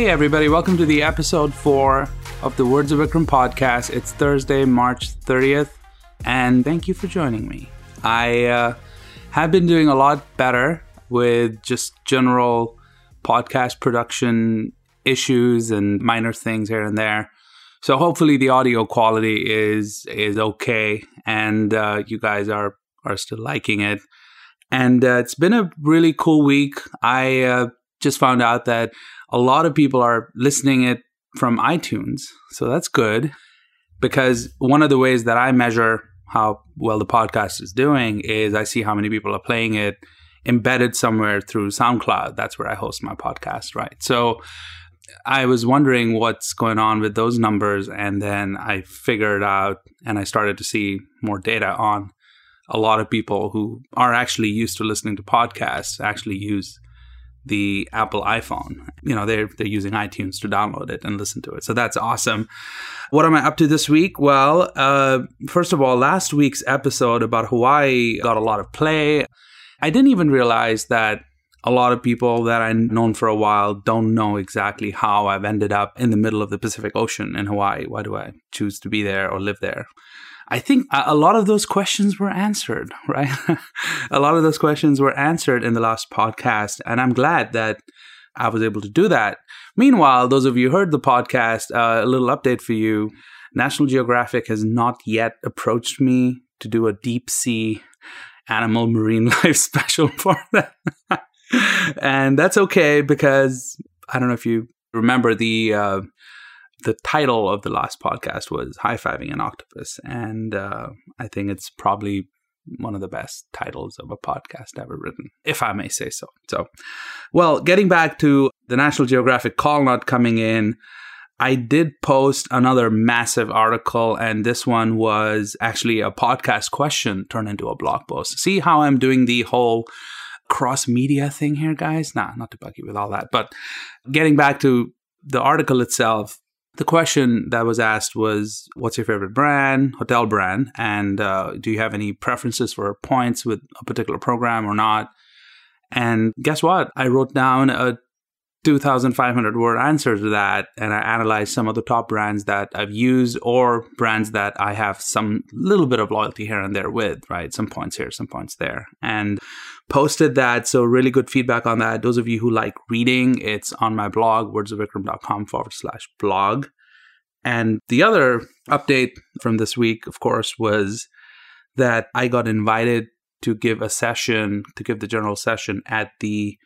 Hey, everybody, welcome to the episode four of the Words of Vikram podcast. It's Thursday, March 30th, and thank you for joining me. I uh, have been doing a lot better with just general podcast production issues and minor things here and there. So hopefully the audio quality is is okay, and uh, you guys are are still liking it. And uh, it's been a really cool week. I uh, just found out that a lot of people are listening it from iTunes, so that's good. Because one of the ways that I measure how well the podcast is doing is I see how many people are playing it embedded somewhere through SoundCloud. That's where I host my podcast, right? So I was wondering what's going on with those numbers. And then I figured out and I started to see more data on a lot of people who are actually used to listening to podcasts actually use the Apple iPhone. You know, they're they're using iTunes to download it and listen to it. So that's awesome. What am I up to this week? Well, uh, first of all, last week's episode about Hawaii got a lot of play. I didn't even realize that a lot of people that I've known for a while don't know exactly how I've ended up in the middle of the Pacific Ocean in Hawaii. Why do I choose to be there or live there? I think a lot of those questions were answered, right? a lot of those questions were answered in the last podcast, and I'm glad that I was able to do that. Meanwhile, those of you who heard the podcast, uh, a little update for you. National Geographic has not yet approached me to do a deep sea animal marine life special for them. and that's okay because I don't know if you remember the uh, the title of the last podcast was "High Fiving an Octopus," and uh, I think it's probably one of the best titles of a podcast ever written, if I may say so. So, well, getting back to the National Geographic call not coming in. I did post another massive article, and this one was actually a podcast question turned into a blog post. See how I'm doing the whole cross media thing here, guys? Nah, not to bug you with all that. But getting back to the article itself, the question that was asked was What's your favorite brand, hotel brand? And uh, do you have any preferences for points with a particular program or not? And guess what? I wrote down a 2,500 word answer to that, and I analyzed some of the top brands that I've used or brands that I have some little bit of loyalty here and there with, right? Some points here, some points there, and posted that. So, really good feedback on that. Those of you who like reading, it's on my blog, wordsofvikram.com forward slash blog. And the other update from this week, of course, was that I got invited to give a session, to give the general session at the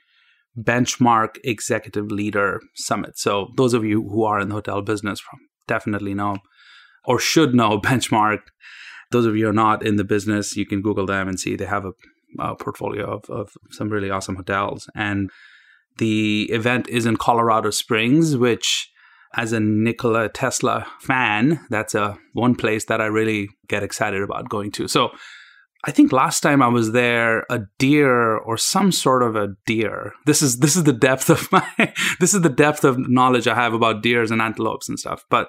benchmark executive leader summit. So those of you who are in the hotel business from definitely know or should know benchmark. Those of you who are not in the business, you can Google them and see they have a, a portfolio of, of some really awesome hotels. And the event is in Colorado Springs, which as a Nikola Tesla fan, that's a one place that I really get excited about going to. So I think last time I was there, a deer or some sort of a deer. This is this is the depth of my this is the depth of knowledge I have about deers and antelopes and stuff. But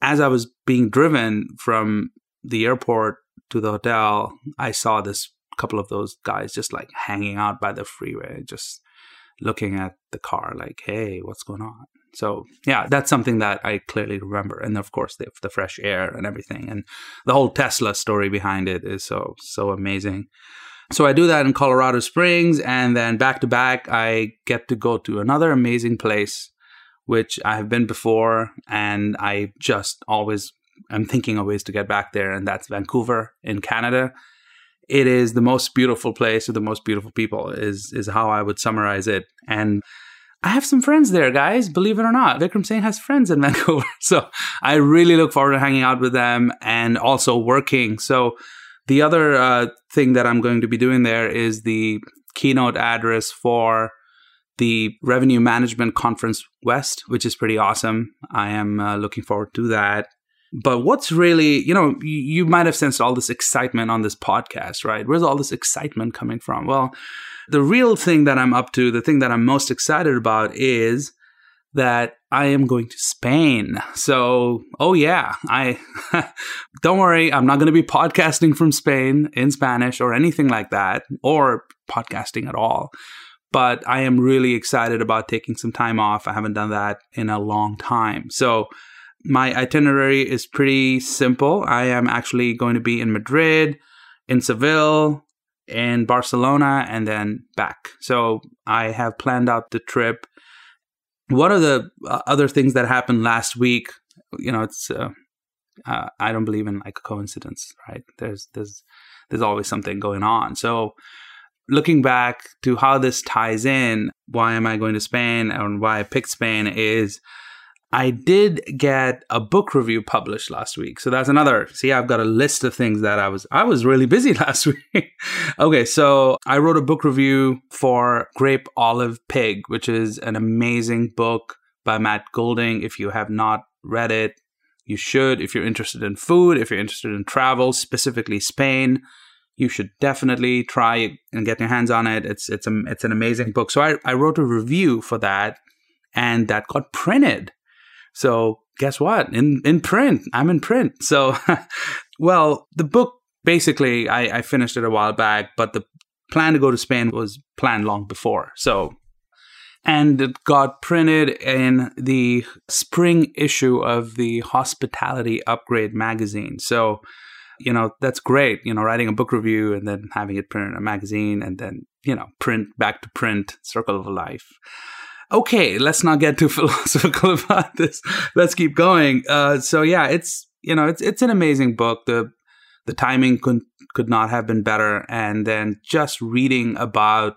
as I was being driven from the airport to the hotel, I saw this couple of those guys just like hanging out by the freeway, just looking at the car, like, "Hey, what's going on?" So yeah, that's something that I clearly remember. And of course, the, the fresh air and everything, and the whole Tesla story behind it is so so amazing. So I do that in Colorado Springs, and then back to back, I get to go to another amazing place, which I have been before, and I just always am thinking of ways to get back there, and that's Vancouver in Canada. It is the most beautiful place with the most beautiful people is is how I would summarize it, and I have some friends there, guys. Believe it or not, Vikram Singh has friends in Vancouver. So I really look forward to hanging out with them and also working. So the other uh, thing that I'm going to be doing there is the keynote address for the Revenue Management Conference West, which is pretty awesome. I am uh, looking forward to that. But what's really, you know, you, you might have sensed all this excitement on this podcast, right? Where's all this excitement coming from? Well, the real thing that I'm up to, the thing that I'm most excited about is that I am going to Spain. So, oh yeah, I don't worry, I'm not going to be podcasting from Spain in Spanish or anything like that or podcasting at all. but I am really excited about taking some time off. I haven't done that in a long time. So my itinerary is pretty simple. I am actually going to be in Madrid, in Seville, in Barcelona, and then back. So I have planned out the trip. One of the uh, other things that happened last week, you know, it's uh, uh, I don't believe in like a coincidence, right? There's there's there's always something going on. So looking back to how this ties in, why am I going to Spain and why I picked Spain is I did get a book review published last week. So that's another. See, I've got a list of things that I was I was really busy last week. okay, so I wrote a book review for Grape Olive Pig, which is an amazing book by Matt Goulding. If you have not read it, you should. If you're interested in food, if you're interested in travel, specifically Spain, you should definitely try and get your hands on it. It's it's a, it's an amazing book. So I, I wrote a review for that, and that got printed. So guess what? In in print, I'm in print. So, well, the book basically I, I finished it a while back, but the plan to go to Spain was planned long before. So and it got printed in the spring issue of the Hospitality Upgrade magazine. So, you know, that's great, you know, writing a book review and then having it printed in a magazine and then, you know, print back to print, circle of life. Okay, let's not get too philosophical about this. Let's keep going. Uh, so yeah, it's you know, it's it's an amazing book. The the timing could could not have been better. And then just reading about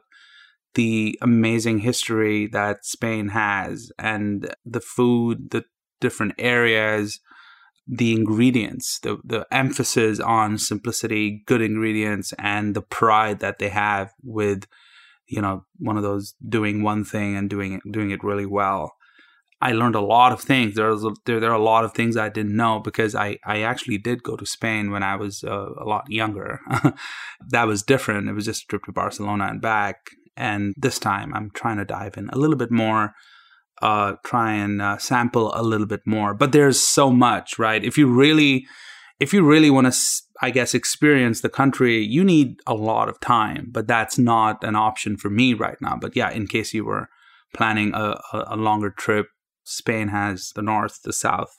the amazing history that Spain has and the food, the different areas, the ingredients, the, the emphasis on simplicity, good ingredients, and the pride that they have with, you know, one of those doing one thing and doing it, doing it really well. I learned a lot of things. There, was there, there are a lot of things I didn't know because I, I actually did go to Spain when I was uh, a lot younger. that was different. It was just a trip to Barcelona and back. And this time I'm trying to dive in a little bit more, uh, try and uh, sample a little bit more. But there's so much, right? If you really, if you really want to, I guess, experience the country, you need a lot of time. But that's not an option for me right now. But yeah, in case you were planning a, a longer trip, Spain has the north, the south,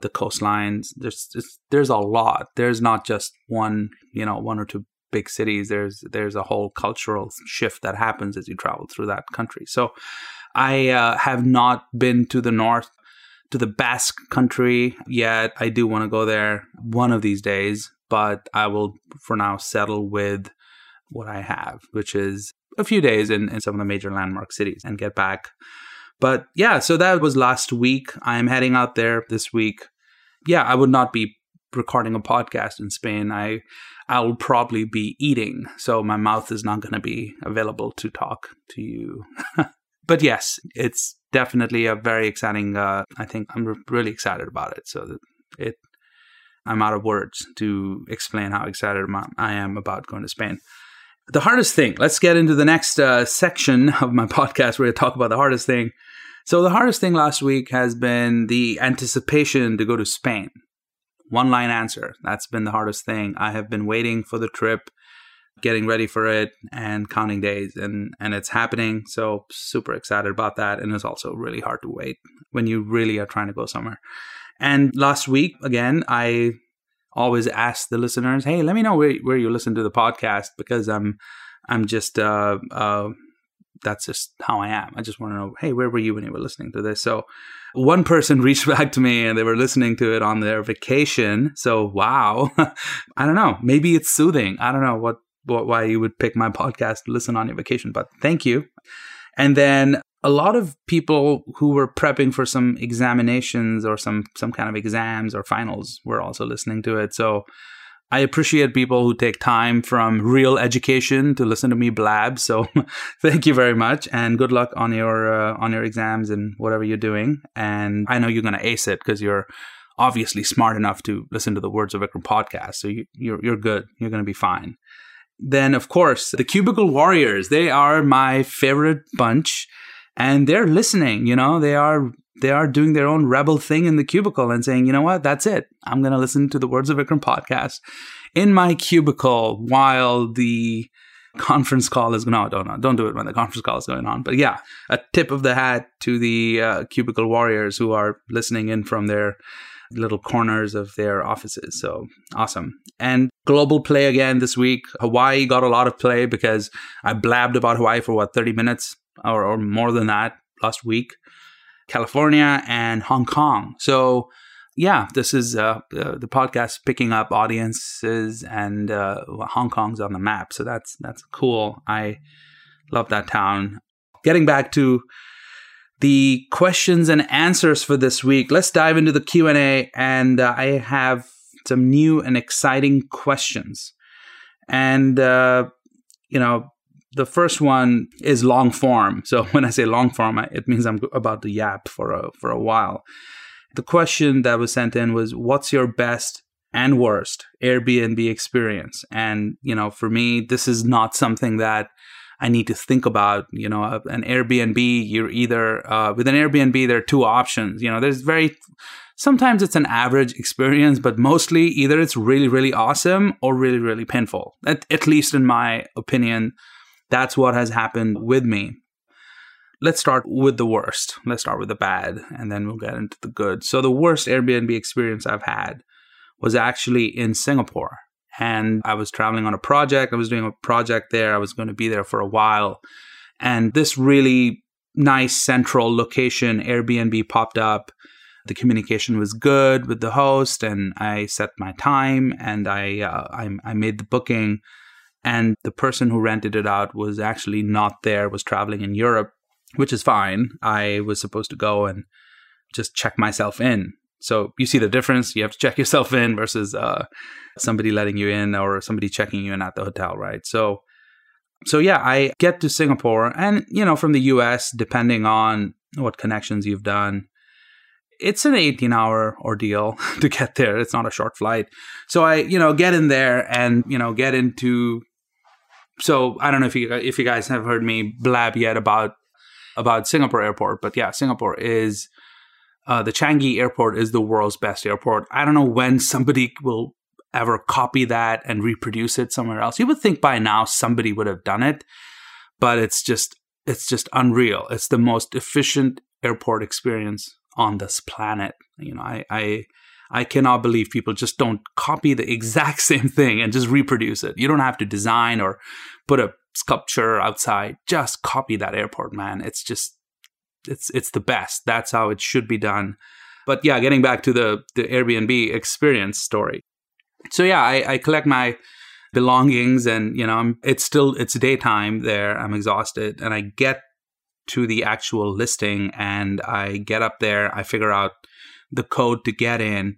the coastlines. There's there's a lot. There's not just one, you know, one or two big cities there's there's a whole cultural shift that happens as you travel through that country so i uh, have not been to the north to the basque country yet. I do want to go there one of these days but i will for now settle with what i have which is a few days in, in some of the major landmark cities and get back. But yeah so that was last week. I'm heading out there this week. Yeah i would not be recording a podcast in Spain, I I'll probably be eating, so my mouth is not going to be available to talk to you. but yes, it's definitely a very exciting. Uh, I think I'm re- really excited about it. So it, I'm out of words to explain how excited I am about going to Spain. The hardest thing. Let's get into the next uh, section of my podcast where I talk about the hardest thing. So the hardest thing last week has been the anticipation to go to Spain one line answer. That's been the hardest thing. I have been waiting for the trip, getting ready for it, and counting days, and and it's happening. So super excited about that. And it's also really hard to wait when you really are trying to go somewhere. And last week again, I always ask the listeners, "Hey, let me know where where you listen to the podcast because I'm I'm just uh, uh, that's just how I am. I just want to know, hey, where were you when you were listening to this? So one person reached back to me and they were listening to it on their vacation. So wow. I don't know. Maybe it's soothing. I don't know what, what why you would pick my podcast to listen on your vacation, but thank you. And then a lot of people who were prepping for some examinations or some some kind of exams or finals were also listening to it. So I appreciate people who take time from real education to listen to me blab. So thank you very much and good luck on your uh, on your exams and whatever you're doing. And I know you're going to ace it because you're obviously smart enough to listen to the Words of Vikram podcast. So you, you're you're good. You're going to be fine. Then of course the Cubicle Warriors. They are my favorite bunch, and they're listening. You know they are they are doing their own rebel thing in the cubicle and saying, you know what, that's it. I'm going to listen to the Words of Vikram podcast in my cubicle while the conference call is no, don't don't do it when the conference call is going on. But yeah, a tip of the hat to the uh, cubicle warriors who are listening in from their little corners of their offices. So awesome. And global play again this week. Hawaii got a lot of play because I blabbed about Hawaii for what, 30 minutes or, or more than that last week. California and Hong Kong. So yeah, this is uh, uh, the podcast picking up audiences, and uh, Hong Kong's on the map. So that's that's cool. I love that town. Getting back to the questions and answers for this week. Let's dive into the Q&A and uh, I have some new and exciting questions. And uh, you know, the first one is long form. So when I say long form, it means I'm about to yap for a for a while. The question that was sent in was what's your best and worst Airbnb experience? And you know, for me, this is not something that I need to think about, you know, an Airbnb, you're either, uh, with an Airbnb, there are two options. You know, there's very, sometimes it's an average experience, but mostly either it's really, really awesome or really, really painful. At, at least in my opinion, that's what has happened with me. Let's start with the worst. Let's start with the bad, and then we'll get into the good. So, the worst Airbnb experience I've had was actually in Singapore and I was traveling on a project. I was doing a project there. I was going to be there for a while. And this really nice central location, Airbnb, popped up. The communication was good with the host, and I set my time and I, uh, I, I made the booking. And the person who rented it out was actually not there, was traveling in Europe, which is fine. I was supposed to go and just check myself in so you see the difference. You have to check yourself in versus uh, somebody letting you in or somebody checking you in at the hotel, right? So, so yeah, I get to Singapore, and you know, from the U.S., depending on what connections you've done, it's an 18-hour ordeal to get there. It's not a short flight. So I, you know, get in there and you know get into. So I don't know if you if you guys have heard me blab yet about about Singapore airport, but yeah, Singapore is uh, the Changi airport is the world's best airport. I don't know when somebody will ever copy that and reproduce it somewhere else. You would think by now somebody would have done it, but it's just it's just unreal. It's the most efficient airport experience on this planet. You know, I I I cannot believe people just don't copy the exact same thing and just reproduce it. You don't have to design or put a sculpture outside. Just copy that airport, man. It's just it's it's the best. That's how it should be done. But yeah, getting back to the the Airbnb experience story. So yeah, I, I collect my belongings, and you know, I'm, it's still it's daytime there. I'm exhausted, and I get to the actual listing, and I get up there. I figure out the code to get in,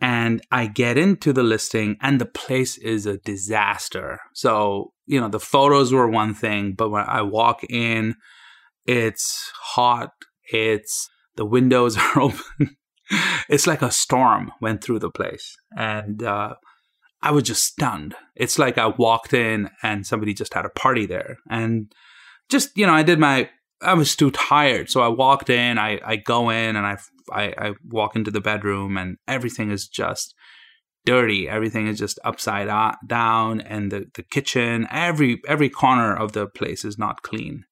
and I get into the listing, and the place is a disaster. So you know, the photos were one thing, but when I walk in it's hot. It's the windows are open. it's like a storm went through the place. And uh, I was just stunned. It's like I walked in and somebody just had a party there. And just, you know, I did my, I was too tired. So I walked in, I, I go in and I, I, I walk into the bedroom and everything is just dirty. Everything is just upside down and the, the kitchen, every, every corner of the place is not clean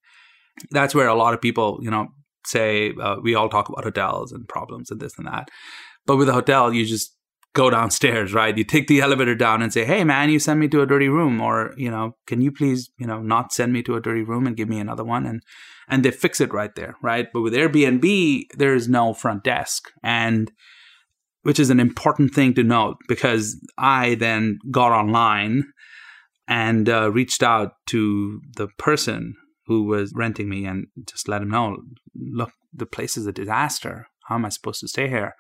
that's where a lot of people, you know, say uh, we all talk about hotels and problems and this and that. But with a hotel, you just go downstairs, right? You take the elevator down and say, "Hey, man, you send me to a dirty room," or you know, "Can you please, you know, not send me to a dirty room and give me another one?" And and they fix it right there, right? But with Airbnb, there is no front desk, and which is an important thing to note because I then got online and uh, reached out to the person who was renting me and just let him know, look, the place is a disaster. How am I supposed to stay here?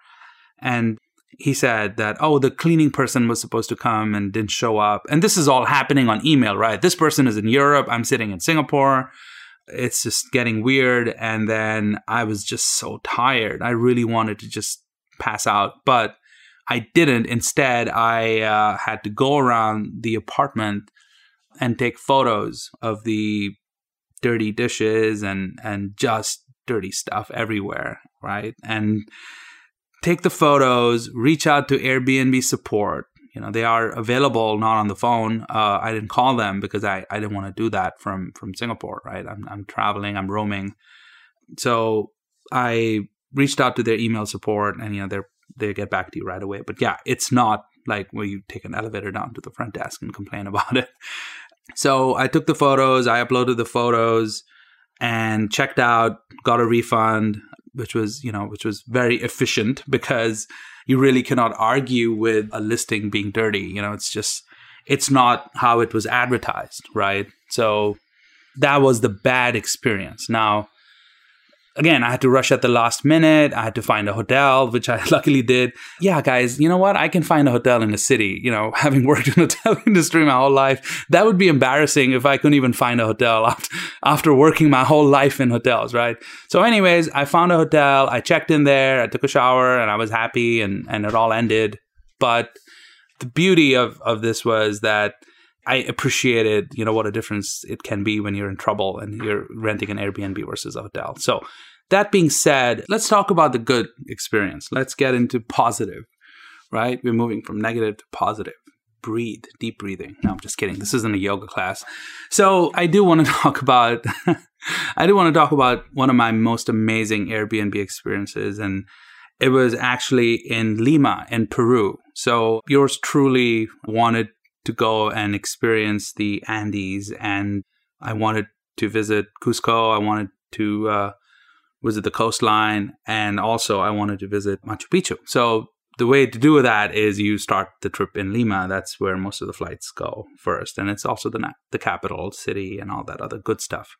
And he said that, oh, the cleaning person was supposed to come and didn't show up. And this is all happening on email, right? This person is in Europe. I'm sitting in Singapore. It's just getting weird. And then I was just so tired. I really wanted to just pass out, but I didn't. Instead, I uh, had to go around the apartment and take photos of the dirty dishes and and just dirty stuff everywhere, right? And take the photos, reach out to Airbnb support, You know, they are available not on the phone. Uh, I didn't call them because I, I didn't want to do that from from Singapore. Right, I'm I'm traveling, I'm roaming, so I reached out to their email support, and you know they they get back to you right away. But yeah, it's not like where you take an elevator down to the front desk and complain about it. So I took the photos, I uploaded the photos, and checked out, got a refund, which was you know which was very efficient because you really cannot argue with a listing being dirty. You know, it's just it's not how it was advertised, right? So that was the bad experience. Now again, I had to rush at the last minute. I had to find a hotel, which I luckily did. Yeah, guys, you know what? I can find a hotel in the city. You know, having worked in the hotel industry my whole life, that would be embarrassing if I couldn't even find a hotel after, after working my whole life in hotels, right? So, anyways, I found a hotel. I checked in there. I took a shower, and I was happy, and and it all ended. But the beauty of of this was that I appreciated, you know, what a difference it can be when you're in trouble and you're renting an Airbnb versus a hotel. So, that being said, let's talk about the good experience. Let's get into positive, right? We're moving from negative to positive. Breathe, deep breathing. No, I'm just kidding. This isn't a yoga class. So, I do want to talk about I do want to talk about one of my most amazing Airbnb experiences and it was actually in Lima in Peru. So yours truly wanted to go and experience the Andes, and I wanted to visit Cusco. I wanted to uh, visit the coastline, and also I wanted to visit Machu Picchu. So the way to do that is you start the trip in Lima. That's where most of the flights go first, and it's also the the capital city and all that other good stuff.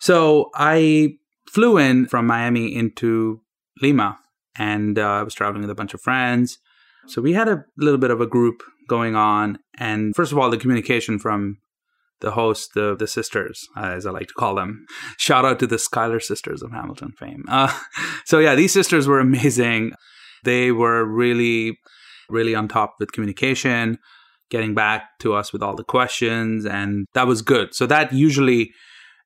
So I flew in from Miami into Lima, and uh, I was traveling with a bunch of friends. So we had a little bit of a group going on. And first of all, the communication from the host, the the sisters, as I like to call them. Shout out to the Schuyler sisters of Hamilton fame. Uh, so yeah, these sisters were amazing. They were really, really on top with communication, getting back to us with all the questions, and that was good. So that usually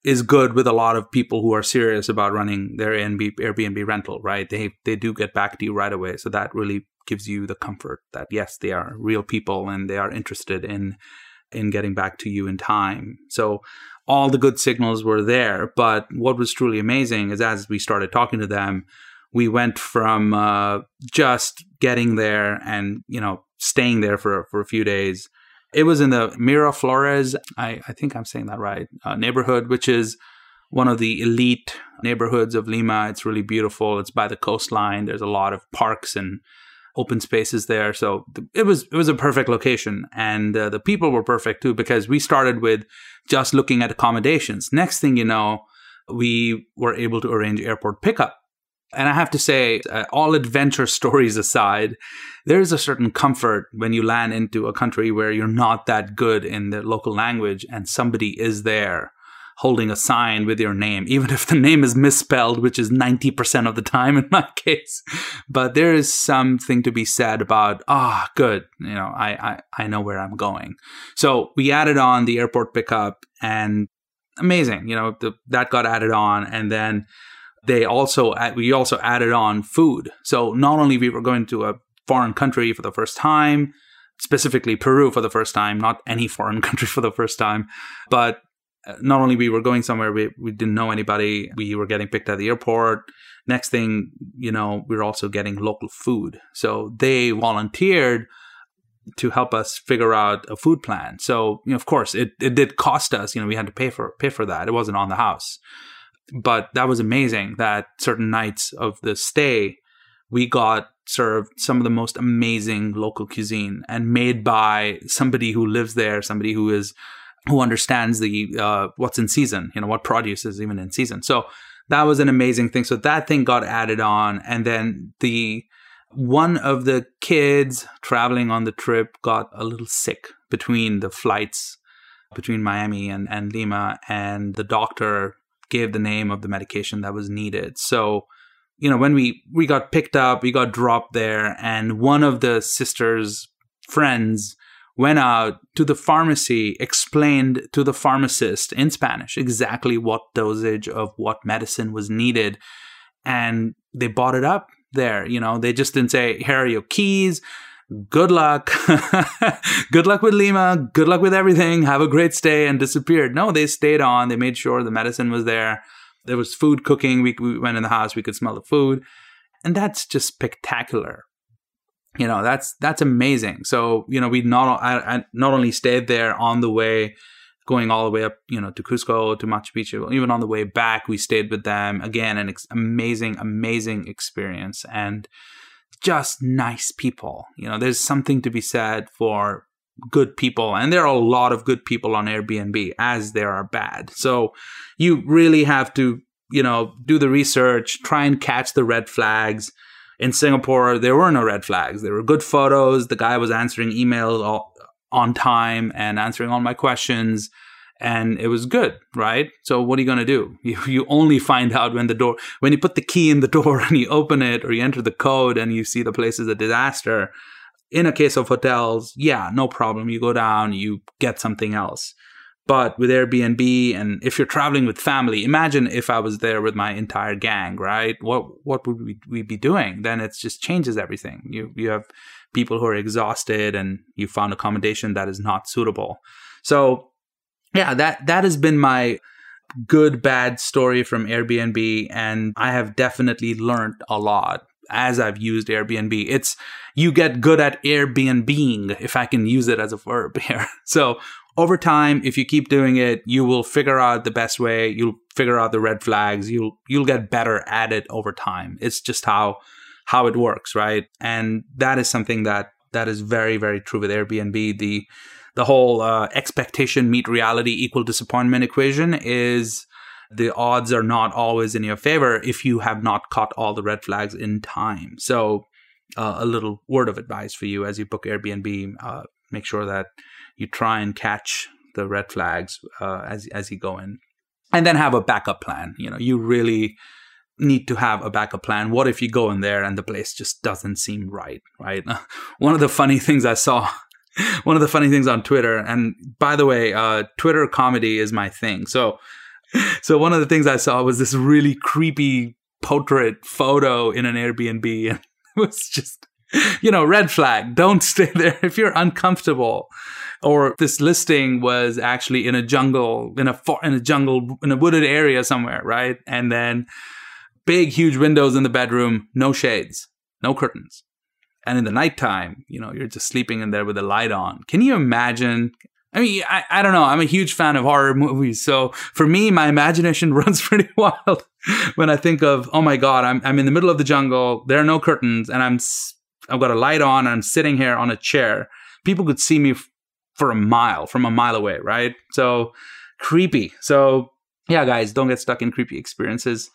is good with a lot of people who are serious about running their Airbnb, Airbnb rental, right? They they do get back to you right away. So that really gives you the comfort that yes, they are real people and they are interested in in getting back to you in time. So all the good signals were there, but what was truly amazing is as we started talking to them, we went from uh, just getting there and you know staying there for for a few days. It was in the Miraflores, I, I think I'm saying that right, uh, neighborhood, which is one of the elite neighborhoods of Lima. It's really beautiful. It's by the coastline. There's a lot of parks and open spaces there. So it was it was a perfect location, and uh, the people were perfect too because we started with just looking at accommodations. Next thing you know, we were able to arrange airport pickup. And I have to say, uh, all adventure stories aside, there is a certain comfort when you land into a country where you're not that good in the local language and somebody is there holding a sign with your name, even if the name is misspelled, which is 90% of the time in my case. But there is something to be said about, ah, oh, good, you know, I, I, I know where I'm going. So we added on the airport pickup and amazing, you know, the, that got added on. And then they also, we also added on food. So not only we were going to a foreign country for the first time, specifically Peru for the first time, not any foreign country for the first time, but Uh, not only we were going somewhere we, we didn't know anybody. We were getting picked at the airport. Next thing you know we are also getting local food. So they volunteered to help us figure out a food plan. So you know, of course it, it did cost us you know we had to pay for pay for that. It wasn't on the house. But that was amazing that certain nights of the stay we got served some of the most amazing local cuisine and made by somebody who lives there somebody who is who understands the uh, what's in season, you know, what produce is even in season. So that was an amazing thing. So that thing got added on, and then the one of the kids traveling on the trip got a little sick between the flights between Miami and, and Lima, and the doctor gave the name of the medication that was needed. So, you know, when we we got picked up, we got dropped there, and one of the sisters' friends went out to the pharmacy, explained to the pharmacist in Spanish exactly what dosage of what medicine was needed. And they bought it up there. You know, they just didn't say, here are your keys. good luck. good luck with Lima. Good luck with everything. Have a great stay and disappeared. No, they stayed on. They made sure the medicine was there. There was food cooking. We, we went in the house. We could smell the food. And that's just spectacular. You know, that's, that's amazing. So, you know, we not, I, I not only stayed there on the way, going all the way up, you know, to Cusco, to Machu Picchu, even on the way back, we stayed with them. Again, an ex- amazing, amazing experience. And, just nice people. You know, there's something to be said for good people and there are a lot of good people on Airbnb as there are bad. So you really have to, you know, do the research, try and catch the red flags. In Singapore, there were no red flags. There were good photos. The guy was answering emails on time and answering all my questions and it was good, right? So what are you going to do? You, you only find out when the door, when you put the key in the door and you open it or you enter the code and you see the place is a disaster. In a case of hotels, yeah, no problem. You go down, you get something else. But with Airbnb and if you're traveling with family, imagine if I was there with my entire gang, right? What what would we, we be doing? Then it just changes everything. You you have people who are exhausted and you found accommodation that is not suitable. So yeah, that that has been my good bad story from Airbnb and I have definitely learned a lot as I've used Airbnb. It's you get good at Airbnb if I can use it as a verb here. So over time, if you keep doing it, you will figure out the best way. You'll figure out the red flags. You'll you'll get better at it over time. It's just how how it works, right? And that is something that that is very very true with Airbnb. The the whole uh, expectation meet reality equal disappointment equation is the odds are not always in your favor if you have not caught all the red flags in time. So, uh, a little word of advice for you as you book Airbnb: uh, make sure that you try and catch the red flags uh, as as you go in, and then have a backup plan. You know, you really need to have a backup plan. What if you go in there and the place just doesn't seem right? Right. One of the funny things I saw one of the funny things on Twitter, and by the way, uh, Twitter comedy is my thing. So, so one of the things I saw was this really creepy portrait photo in an Airbnb, and it was just, you know, red flag. Don't stay there if you're uncomfortable. Or this listing was actually in a jungle, in a for- in a jungle, in a wooded area somewhere, right? And then big, huge windows in the bedroom, no shades, no curtains and in the nighttime, you know, you're just sleeping in there with the light on. Can you imagine? I mean, I, I don't know. I'm a huge fan of horror movies. So for me, my imagination runs pretty wild when I think of, oh my God, I'm, I'm in the middle of the jungle. There are no curtains and I'm, I've got a light on and I'm sitting here on a chair. People could see me f- for a mile, from a mile away, right? So creepy. So yeah, guys, don't get stuck in creepy experiences.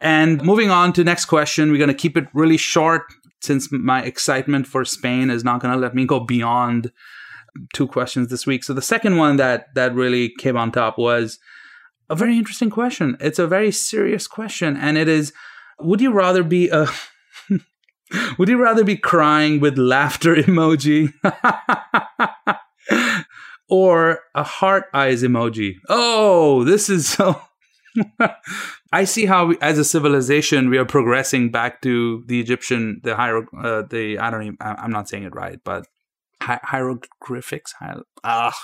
And moving on to next question, we're going to keep it really short since my excitement for Spain is not going to let me go beyond two questions this week. So the second one that that really came on top was a very interesting question. It's a very serious question, and it is: Would you rather be a would you rather be crying with laughter emoji or a heart eyes emoji? Oh, this is so I see how, we, as a civilization, we are progressing back to the Egyptian, the hier, uh, the I don't even, I'm not saying it right, but hi- hieroglyphics. Hi- ah,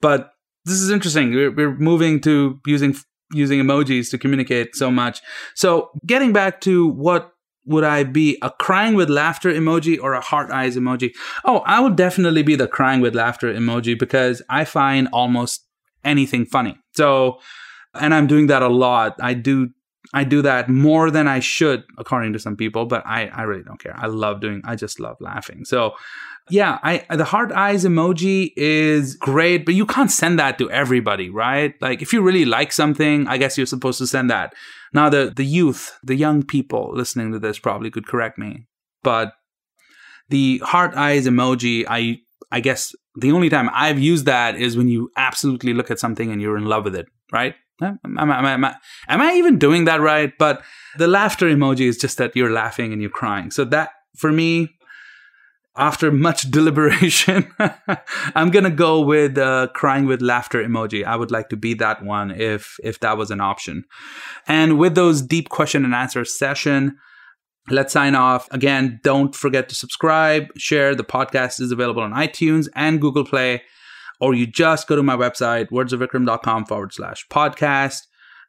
but this is interesting. We're, we're moving to using using emojis to communicate so much. So, getting back to what would I be a crying with laughter emoji or a heart eyes emoji? Oh, I would definitely be the crying with laughter emoji because I find almost anything funny. So and I'm doing that a lot. I do I do that more than I should, according to some people, but I, I really don't care. I love doing, I just love laughing. So yeah, I the heart eyes emoji is great, but you can't send that to everybody, right? Like if you really like something, I guess you're supposed to send that. Now the the youth, the young people listening to this probably could correct me, but the heart eyes emoji, I I guess the only time I've used that is when you absolutely look at something and you're in love with it, right? Am I, am, I, am I even doing that right? But the laughter emoji is just that you're laughing and you're crying. So that, for me, after much deliberation, I'm gonna go with uh, crying with laughter emoji. I would like to be that one if if that was an option. And with those deep question and answer session, Let's sign off. Again, don't forget to subscribe, share. The podcast is available on iTunes and Google Play, or you just go to my website, wordsofvikram.com forward slash podcast.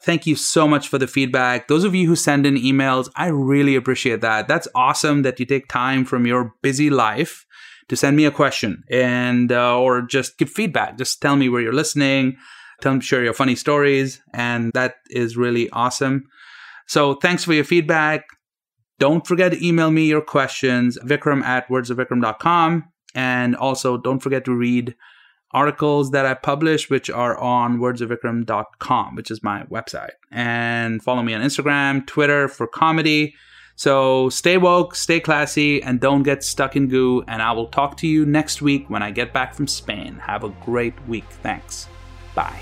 Thank you so much for the feedback. Those of you who send in emails, I really appreciate that. That's awesome that you take time from your busy life to send me a question and uh, or just give feedback. Just tell me where you're listening. Tell me share your funny stories, and that is really awesome. So thanks for your feedback. Don't forget to email me your questions, vikram at wordsofvikram.com. And also don't forget to read articles that I publish, which are on wordsofvikram.com, which is my website. And follow me on Instagram, Twitter for comedy. So stay woke, stay classy, and don't get stuck in goo. And I will talk to you next week when I get back from Spain. Have a great week. Thanks. Bye.